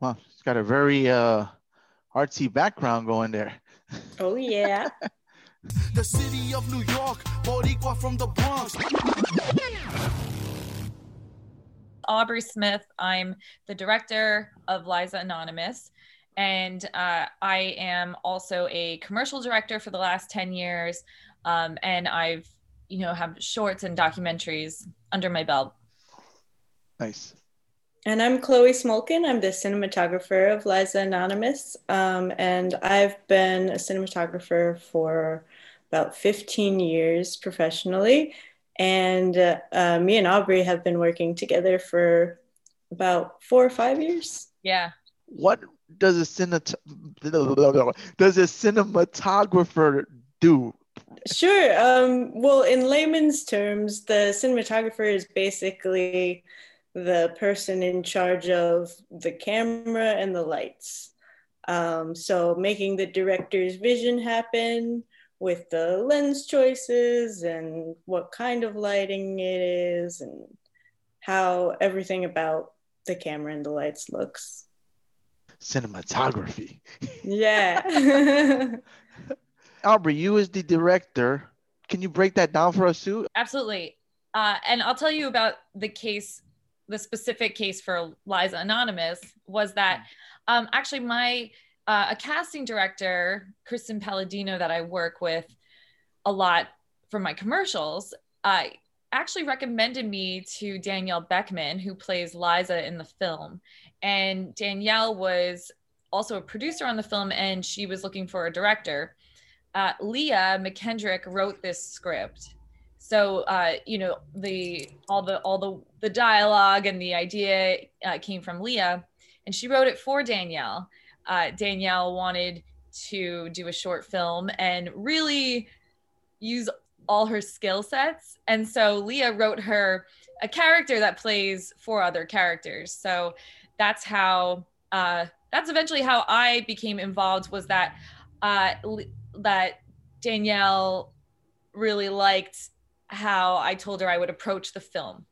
Well, it's got a very uh, artsy background going there. Oh yeah. the city of New York, Boricua from the Bronx. Aubrey Smith. I'm the director of Liza Anonymous. And uh, I am also a commercial director for the last 10 years. Um, and I've, you know, have shorts and documentaries under my belt. Nice. And I'm Chloe Smolkin. I'm the cinematographer of Liza Anonymous. Um, and I've been a cinematographer for about 15 years professionally. And uh, uh, me and Aubrey have been working together for about four or five years. Yeah. What does a cinemat- does a cinematographer do? Sure. Um, well, in layman's terms, the cinematographer is basically the person in charge of the camera and the lights. Um, so making the director's vision happen with the lens choices and what kind of lighting it is and how everything about the camera and the lights looks. Cinematography. Yeah. Aubrey, you as the director, can you break that down for us too? Absolutely. Uh, and I'll tell you about the case the specific case for Liza Anonymous was that um, actually my uh, a casting director, Kristen Palladino, that I work with a lot for my commercials, uh, actually recommended me to Danielle Beckman, who plays Liza in the film. And Danielle was also a producer on the film, and she was looking for a director. Uh, Leah McKendrick wrote this script so uh, you know the all the all the the dialogue and the idea uh, came from leah and she wrote it for danielle. Uh, danielle wanted to do a short film and really use all her skill sets. And so leah wrote her a character that plays four other characters. So that's how uh, that's eventually how i became involved was that uh, that danielle really liked how I told her I would approach the film.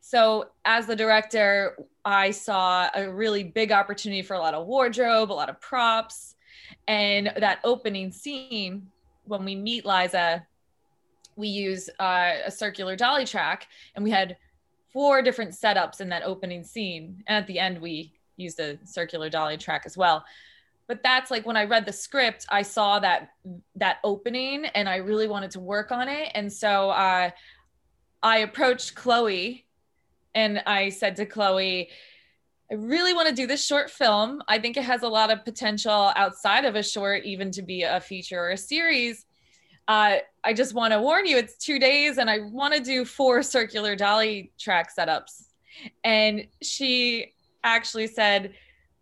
So, as the director, I saw a really big opportunity for a lot of wardrobe, a lot of props. And that opening scene, when we meet Liza, we use uh, a circular dolly track, and we had four different setups in that opening scene. And at the end, we used a circular dolly track as well but that's like when i read the script i saw that that opening and i really wanted to work on it. And so uh, i approached chloe and i said to chloe i really want to do this short film. I think it has a lot of potential outside of a short even to be a feature or a series. Uh, i just want to warn you it's two days and i want to do four circular dolly track setups. And she actually said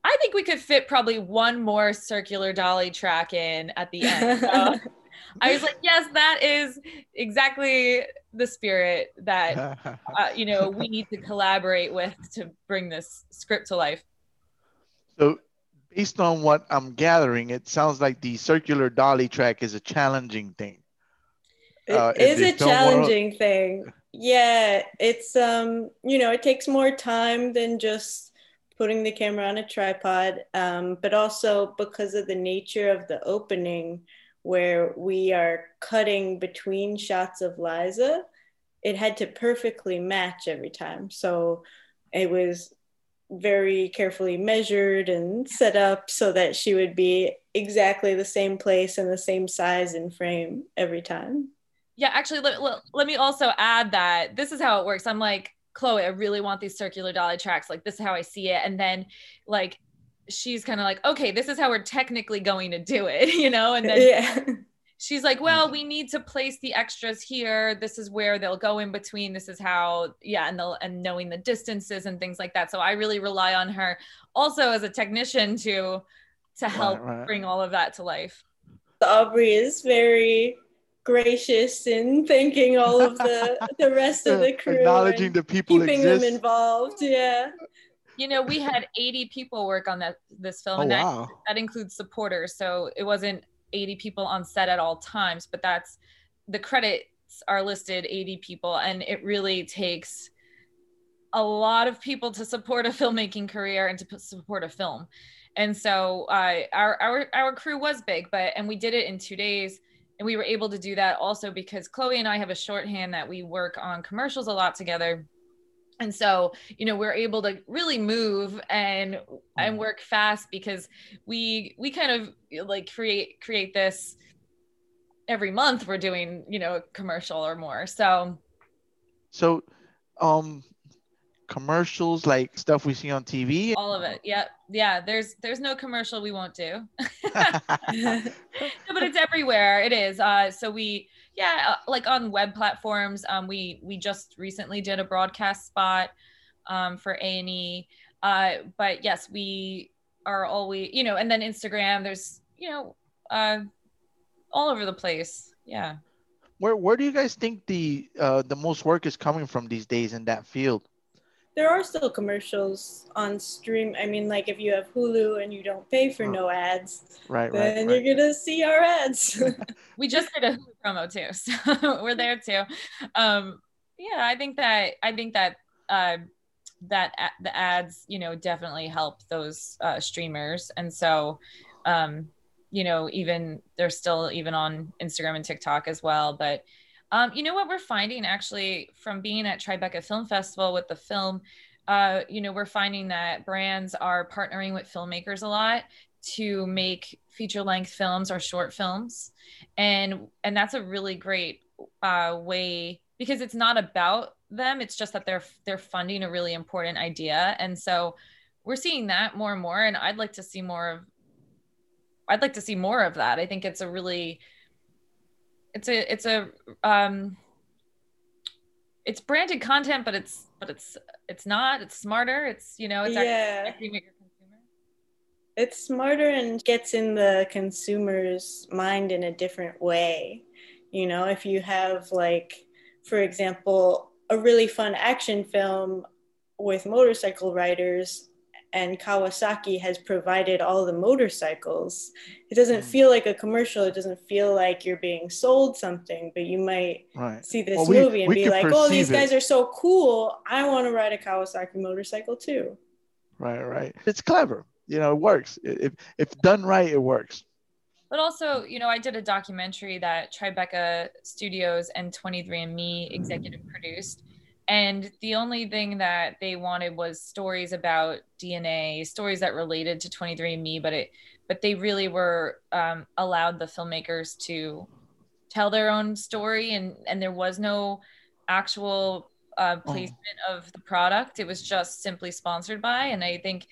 I think we could fit probably one more circular dolly track in at the end. So I was like, yes, that is exactly the spirit that uh, you know we need to collaborate with to bring this script to life. So, based on what I'm gathering, it sounds like the circular dolly track is a challenging thing. It uh, is a challenging wanna... thing. Yeah, it's um, you know, it takes more time than just putting the camera on a tripod, um, but also because of the nature of the opening, where we are cutting between shots of Liza, it had to perfectly match every time. So it was very carefully measured and set up so that she would be exactly the same place and the same size and frame every time. Yeah, actually, let, let, let me also add that this is how it works. I'm like, Chloe, I really want these circular dolly tracks. Like, this is how I see it. And then, like, she's kind of like, okay, this is how we're technically going to do it, you know? And then yeah. she's like, well, we need to place the extras here. This is where they'll go in between. This is how, yeah, and the and knowing the distances and things like that. So I really rely on her also as a technician to to help right, right. bring all of that to life. Aubrey is very gracious in thanking all of the the rest of the crew acknowledging the people keeping exist. them involved yeah you know we had 80 people work on that this film oh, and that, wow. that includes supporters so it wasn't 80 people on set at all times but that's the credits are listed 80 people and it really takes a lot of people to support a filmmaking career and to support a film. And so uh, our, our, our crew was big, but, and we did it in two days. And we were able to do that also because Chloe and I have a shorthand that we work on commercials a lot together. And so, you know, we're able to really move and and mm. work fast because we we kind of like create create this every month we're doing, you know, a commercial or more. So so um commercials like stuff we see on TV? All of it. Yeah. Yeah. There's there's no commercial we won't do. no, but it's everywhere. It is. Uh, so we yeah, uh, like on web platforms. Um, we we just recently did a broadcast spot um, for A and E. Uh, but yes, we are always you know, and then Instagram. There's you know, uh, all over the place. Yeah. Where where do you guys think the uh, the most work is coming from these days in that field? There are still commercials on stream. I mean, like if you have Hulu and you don't pay for oh. no ads, right, then right, you're gonna see our ads. we just did a Hulu promo too, so we're there too. Um, yeah, I think that I think that uh, that the ads, you know, definitely help those uh, streamers, and so. Um, you know, even they're still even on Instagram and TikTok as well, but um, you know what we're finding actually from being at Tribeca Film Festival with the film, uh, you know, we're finding that brands are partnering with filmmakers a lot to make feature length films or short films, and and that's a really great uh, way because it's not about them; it's just that they're they're funding a really important idea, and so we're seeing that more and more. And I'd like to see more of I'd like to see more of that. I think it's a really it's a it's a um it's branded content but it's but it's it's not it's smarter it's you know it's yeah. it's smarter and gets in the consumer's mind in a different way you know if you have like for example a really fun action film with motorcycle riders and Kawasaki has provided all the motorcycles. It doesn't mm. feel like a commercial. It doesn't feel like you're being sold something, but you might right. see this well, we, movie and be like, oh, these guys it. are so cool. I want to ride a Kawasaki motorcycle too. Right, right. It's clever. You know, it works. If, if done right, it works. But also, you know, I did a documentary that Tribeca Studios and 23andMe executive produced and the only thing that they wanted was stories about DNA, stories that related to 23andMe, but it, but they really were um, allowed the filmmakers to tell their own story, and and there was no actual uh, oh. placement oh. of the product. It was just simply sponsored by, and I think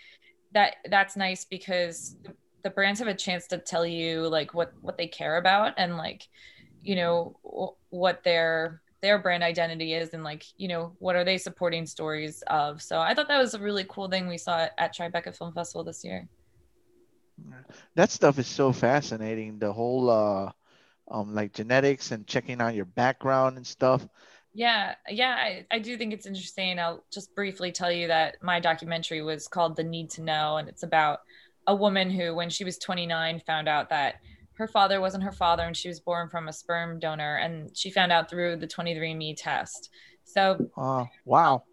that that's nice because the brands have a chance to tell you like what what they care about and like you know what their their brand identity is and like you know what are they supporting stories of? So i thought that was a really cool thing we saw at tribeca film festival this year. That stuff is so fascinating the whole uh um like genetics and checking out your background and stuff. Yeah yeah I, I do think it's interesting. I'll just briefly tell you that my documentary was called the need to know and it's about a woman who when she was 29 found out that her father wasn't her father and she was born from a sperm donor and she found out through the 23andme test. So uh, wow.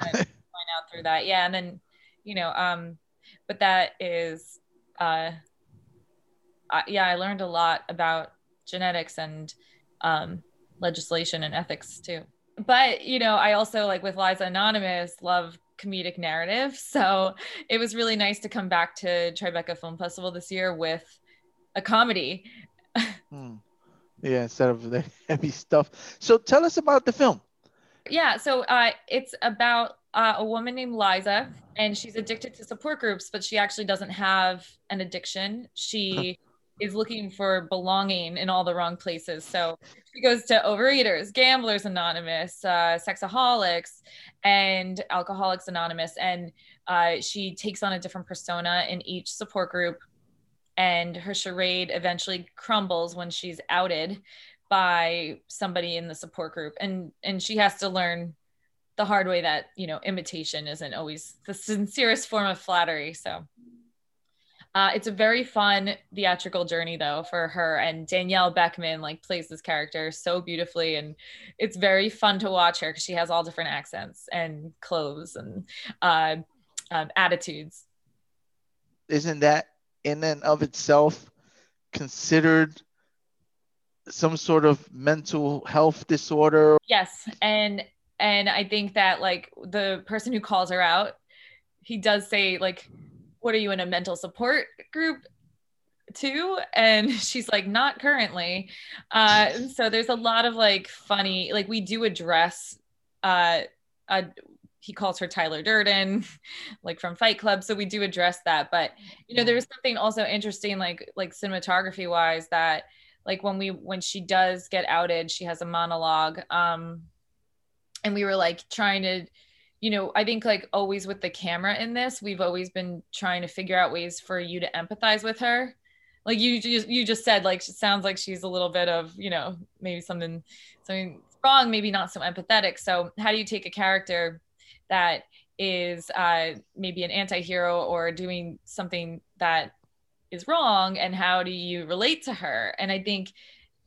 find out through that. Yeah and then you know um but that is uh I, yeah i learned a lot about genetics and um legislation and ethics too. But you know i also like with liza anonymous love comedic narrative. So it was really nice to come back to tribeca film festival this year with a comedy. hmm. Yeah, instead of the heavy stuff. So tell us about the film. Yeah, so uh, it's about uh, a woman named Liza, and she's addicted to support groups, but she actually doesn't have an addiction. She is looking for belonging in all the wrong places. So she goes to Overeaters, Gamblers Anonymous, uh, Sexaholics, and Alcoholics Anonymous, and uh, she takes on a different persona in each support group and her charade eventually crumbles when she's outed by somebody in the support group. And and she has to learn the hard way that you know imitation isn't always the sincerest form of flattery. So Uh, it's a very fun theatrical journey though for her. And Danielle Beckman like plays this character so beautifully. And it's very fun to watch her because she has all different accents and clothes and uh, um, attitudes. Isn't that in and of itself considered some sort of mental health disorder? Yes, and and I think that like the person who calls her out, he does say like, "What are you in a mental support group?" too and she's like not currently uh so there's a lot of like funny like we do address uh, uh he calls her Tyler Durden, like from Fight Club. So we do address that. But you know, there's something also interesting, like like cinematography wise, that like when we when she does get outed, she has a monologue. Um, and we were like trying to, you know, I think like always with the camera in this, we've always been trying to figure out ways for you to empathize with her. Like you just you just said, like it sounds like she's a little bit of, you know, maybe something something wrong, maybe not so empathetic. So how do you take a character that is uh, maybe an anti-hero or doing something that is wrong and how do you relate to her? And i think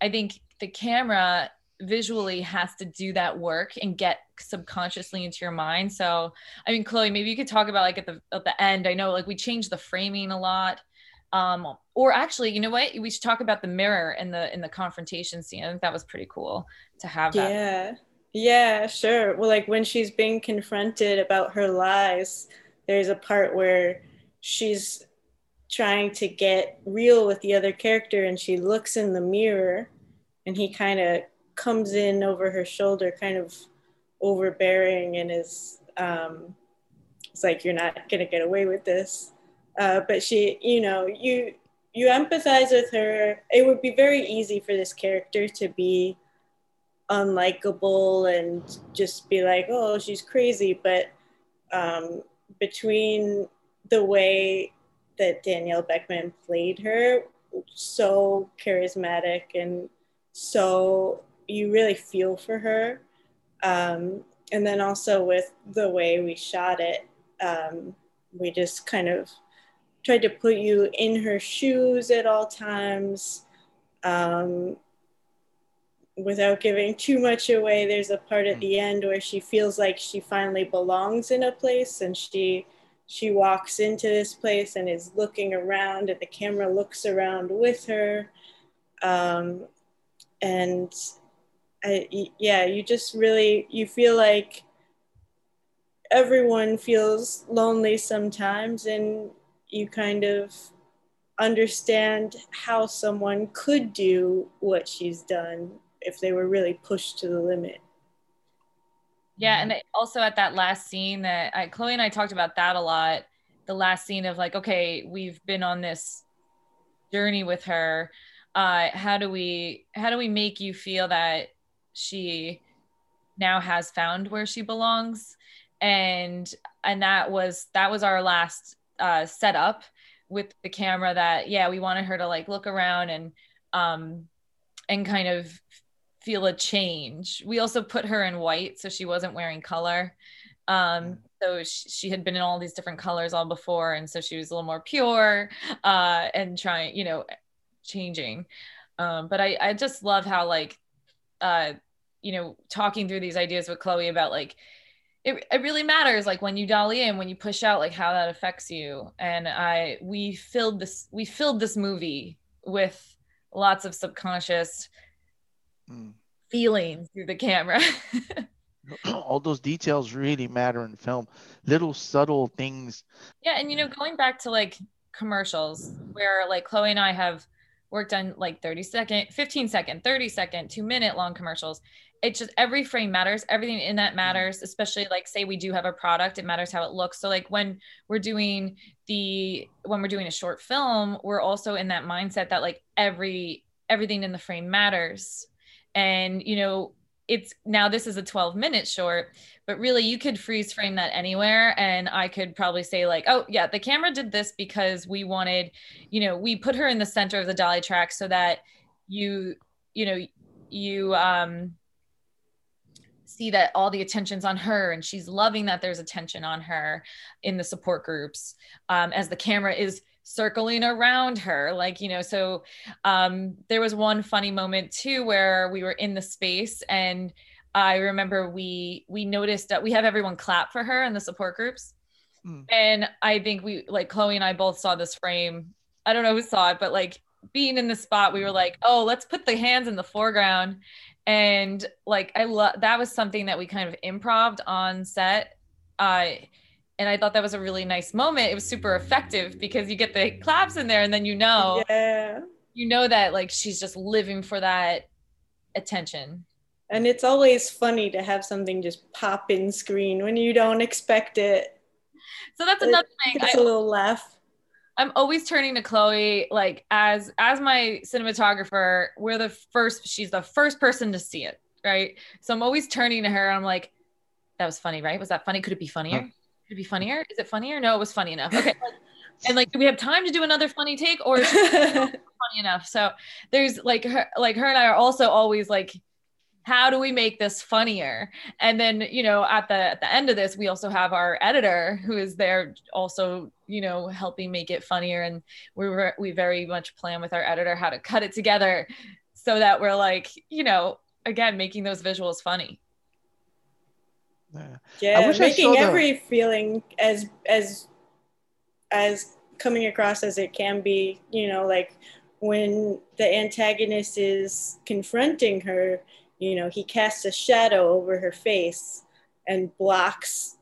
i think the camera visually has to do that work and get subconsciously into your mind. So i mean chloe maybe you could talk about like at the at the end. I know like we changed the framing a lot. Um or actually you know what? We should talk about the mirror in the in the confrontation scene. I think that was pretty cool to have that. Yeah yeah, sure. Well, like when she's being confronted about her lies, there's a part where she's trying to get real with the other character and she looks in the mirror and he kind of comes in over her shoulder, kind of overbearing and is um, it's like you're not gonna get away with this. Uh, but she, you know, you you empathize with her. It would be very easy for this character to be unlikable and just be like, oh, she's crazy. But um, between the way that Danielle Beckman played her, so charismatic and so you really feel for her. Um, and then also with the way we shot it, um, we just kind of tried to put you in her shoes at all times. Um, without giving too much away, there's a part at the end where she feels like she finally belongs in a place and she she walks into this place and is looking around and the camera looks around with her. Um, and I, yeah, you just really, you feel like everyone feels lonely sometimes and you kind of understand how someone could do what she's done if they were really pushed to the limit. Yeah, and also at that last scene that I, Chloe and I talked about that a lot. The last scene of like, okay, we've been on this journey with her. Uh, how do we how do we make you feel that she now has found where she belongs? And and that was that was our last uh, setup with the camera. That yeah, we wanted her to like look around and um and kind of feel a change. We also put her in white, so she wasn't wearing color. Um, so she, she, had been in all these different colors all before, and so she was a little more pure uh, and trying, you know, changing. Um, but I, I just love how like, uh, you know, talking through these ideas with Chloe about like, it, it really matters like when you dolly in when you push out like how that affects you and i we filled this we filled this movie with lots of subconscious mm. feelings through the camera. all those details really matter in film little subtle things yeah and you know going back to like commercials where like chloe and i have worked on like 30 second 15 second 30 second two minute long commercials it's just every frame matters everything in that mm. matters especially like say we do have a product it matters how it looks so like when we're doing the when we're doing a short film we're also in that mindset that like every everything in the frame matters and you know it's now this is a 12 minute short but really you could freeze frame that anywhere. And i could probably say like oh yeah the camera did this because we wanted you know we put her in the center of the dolly track so that you you know you um see that all the attention's on her and she's loving that there's attention on her in the support groups um, as the camera is circling around her like you know so um there was one funny moment too where we were in the space and i remember we we noticed that we have everyone clap for her in the support groups. Mm. and i think we like chloe and i both saw this frame. I don't know who saw it but like being in the spot we were like oh let's put the hands in the foreground. And like i love that was something that we kind of improved on set. Uh and I thought that was a really nice moment. It was super effective because you get the claps in there and then you know yeah. you know that like she's just living for that attention. And it's always funny to have something just pop in screen when you don't expect it. So that's another thing. It's a little laugh. I'm always turning to Chloe like as as my cinematographer, we're the first she's the first person to see it, right? So I'm always turning to her I'm like that was funny, right? Was that funny? Could it be funnier? Could it be funnier? Is it funnier? No, it was funny enough. Okay. and like, do we have time to do another funny take or funny enough? So there's like her, like her and I are also always like, how do we make this funnier? And then, you know, at the at the end of this, we also have our editor who is there also, you know, helping make it funnier. And we were we very much plan with our editor how to cut it together so that we're like, you know, again, making those visuals funny. Yeah, yeah making every the... feeling as as as coming across as it can be. You know, like when the antagonist is confronting her, you know, he casts a shadow over her face and blocks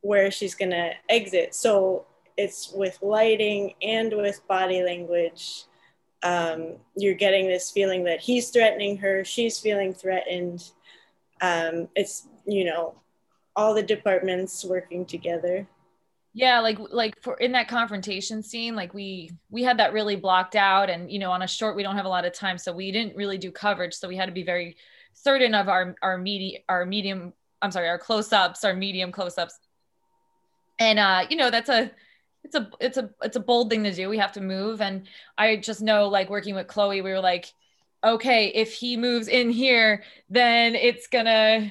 where she's gonna exit. So it's with lighting and with body language. Um, you're getting this feeling that he's threatening her, she's feeling threatened. Um, it's you know all the departments working together. Yeah like like for in that confrontation scene like we we had that really blocked out and you know on a short we don't have a lot of time so we didn't really do coverage so we had to be very certain of our our medium our medium i'm sorry our close-ups our medium close-ups. And uh you know that's a it's a it's a it's a bold thing to do. We have to move. And i just know like working with chloe we were like okay if he moves in here then it's gonna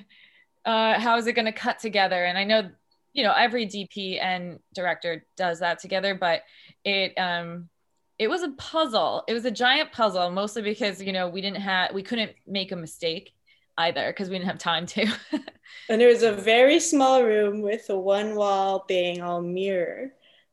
uh, how is it going to cut together? And I know, you know, every DP and director does that together, but it, um, it was a puzzle. It was a giant puzzle, mostly because, you know, we didn't have, we couldn't make a mistake either because we didn't have time to. and it was a very small room with the one wall being all mirror.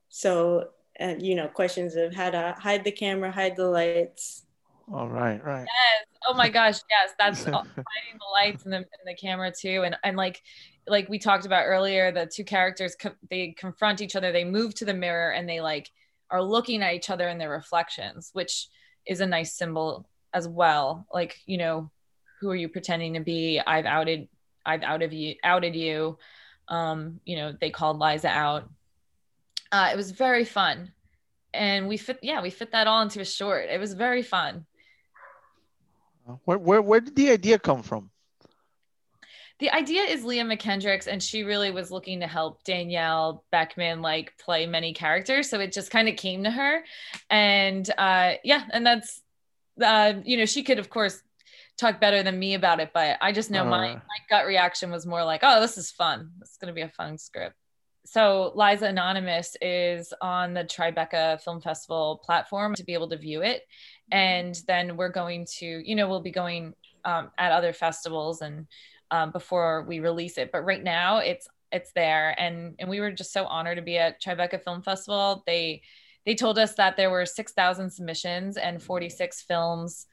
So, and you know, questions of how to hide the camera, hide the lights. All right, right. Yes. Oh my gosh, yes. That's finding the lights and the, and the camera too, and and like like we talked about earlier, the two characters co- they confront each other, they move to the mirror, and they like are looking at each other in their reflections, which is a nice symbol as well. Like you know, who are you pretending to be? I've outed, I've outed you, outed you. Um, you know, they called Liza out. Uh, it was very fun and we fit yeah we fit that all into a short it was very fun where, where, where did the idea come from? The idea is Leah McKendricks, and she really was looking to help Danielle Beckman like play many characters. So it just kind of came to her, and uh, yeah, and that's uh, you know she could of course talk better than me about it, but I just know uh, my my gut reaction was more like, oh, this is fun. This is gonna be a fun script so Liza Anonymous is on the Tribeca Film Festival platform to be able to view it. And then we're going to, you know, we'll be going um, at other festivals and um, before we release it. But right now it's it's there. And and we were just so honored to be at Tribeca Film Festival. They they told us that there were 6,000 submissions and 46 films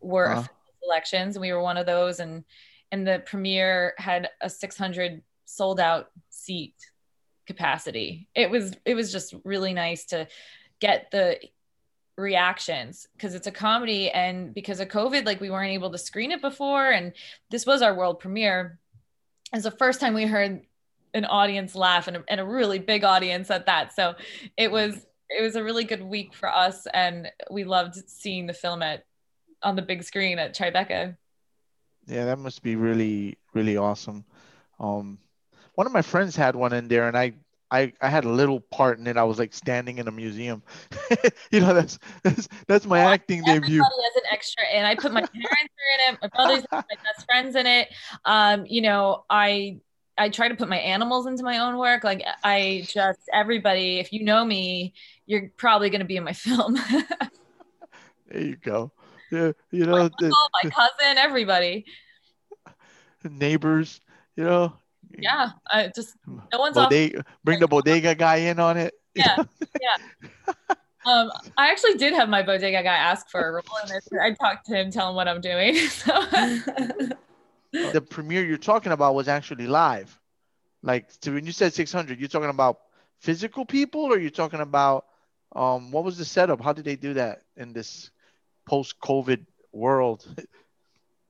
were wow. selections. And we were one of those. And and the premiere had a 600 sold out seat capacity. It was it was just really nice to get the reactions because it's a comedy and because of covid like we weren't able to screen it before and this was our world premiere. It's the first time we heard an audience laugh and a, and a really big audience at that. So it was it was a really good week for us and we loved seeing the film at on the big screen at tribeca. Yeah that must be really really awesome. Um one of my friends had one in there and I I, I had a little part in it. I was like standing in a museum. you know, that's that's, that's my acting debut. as an extra, and I put my parents in it. My brothers, my best friends in it. Um, you know, I I try to put my animals into my own work. Like I just everybody, if you know me, you're probably going to be in my film. there you go. Yeah, you know, my, uncle, the, my cousin, everybody, neighbors. You know. Yeah, I just no one's bodega, off. Bring the bodega guy in on it. Yeah, yeah. Um, I actually did have my bodega guy ask for a role in this. I talked to him, tell him what I'm doing. So. the premiere you're talking about was actually live. Like, so when you said 600, you're talking about physical people, or you're talking about um, what was the setup? How did they do that in this post-COVID world?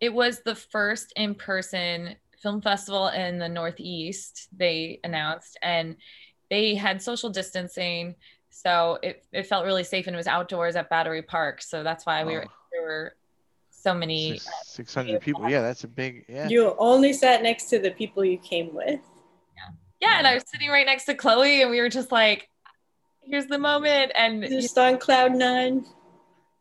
It was the first in-person film festival in the Northeast. They announced, and they had social distancing so it, it felt really safe and it was outdoors at Battery Park. So that's why we were, there were so many. 600 people. Yeah, that's a big, yeah. You only sat next to the people you came with. Yeah. Yeah. And I was sitting right next to Chloe and we were just like, here's the moment. And just on cloud nine.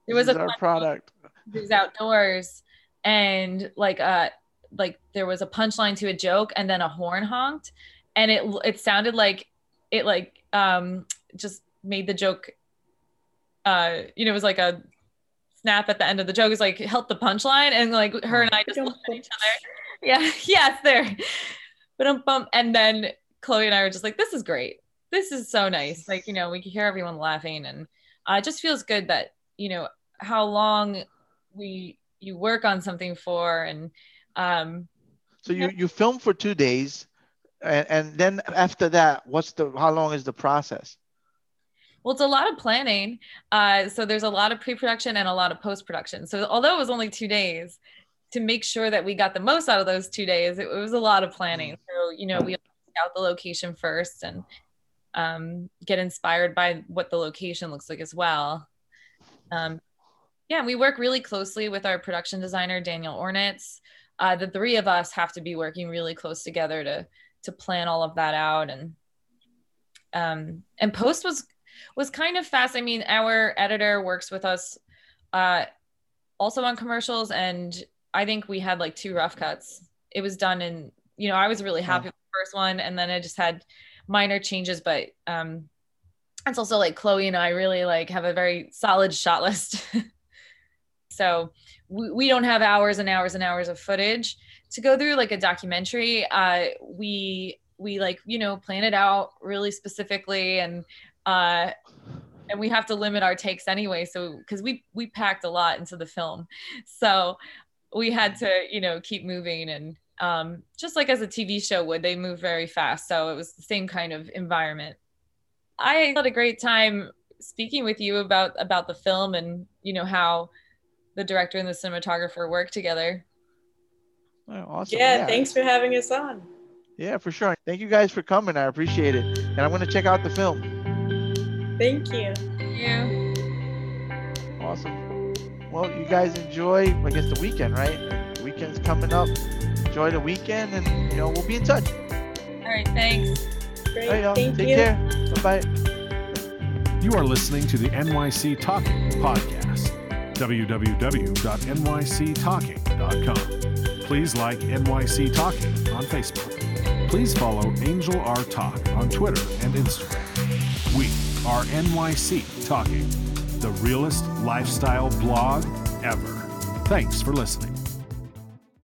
It was a our product. It was outdoors and like, uh, like there was a punchline to a joke and then a horn honked. And it, it sounded like it like, um, just made the joke uh you know it was like a snap at the end of the joke. Is like help the punchline. And like her and I just looked at each other. Yeah yes, there. But um bump and then Chloe and I were just like this is great. This is so nice. Like you know we can hear everyone laughing. And uh, it just feels good that you know how long we you work on something for. And um so you you film for two days and, and then after that what's the how long is the process well, it's a lot of planning. Uh, so there's a lot of pre-production and a lot of post-production. So although it was only two days, to make sure that we got the most out of those two days, it, it was a lot of planning. Mm. So you know, we out the location first and um, get inspired by what the location looks like as well. Um, yeah, we work really closely with our production designer Daniel Ornitz. Uh, the three of us have to be working really close together to to plan all of that out and um, and post was was kind of fast. I mean, our editor works with us uh, also on commercials, and I think we had like two rough cuts. It was done in, you know, I was really happy yeah. with the first one, and then I just had minor changes, but um, it's also like Chloe and I really like have a very solid shot list. so we, don't have hours and hours and hours of footage to go through like a documentary. Uh, we we like you know plan it out really specifically and uh, and we have to limit our takes anyway. So because we we packed a lot into the film, so we had to you know keep moving and um, just like as a TV show would, they move very fast. So it was the same kind of environment. I had a great time speaking with you about about the film and you know how the director and the cinematographer work together. Oh, awesome. Yeah, yeah, thanks for having us on. Yeah, for sure. Thank you guys for coming. I appreciate it. And I'm going to check out the film. Thank you. Yeah. Awesome. Well, you guys enjoy, I guess, the weekend, right? The weekend's coming up. Enjoy the weekend, and you know we'll be in touch. All right. Thanks. Great. All right, y'all. Thank Take you. care. Bye bye. You are listening to the NYC Talking podcast. www.nyctalking.com. Please like NYC Talking on Facebook. Please follow Angel R Talk on Twitter and Instagram. We are NYC Talking, the realest lifestyle blog ever. Thanks for listening.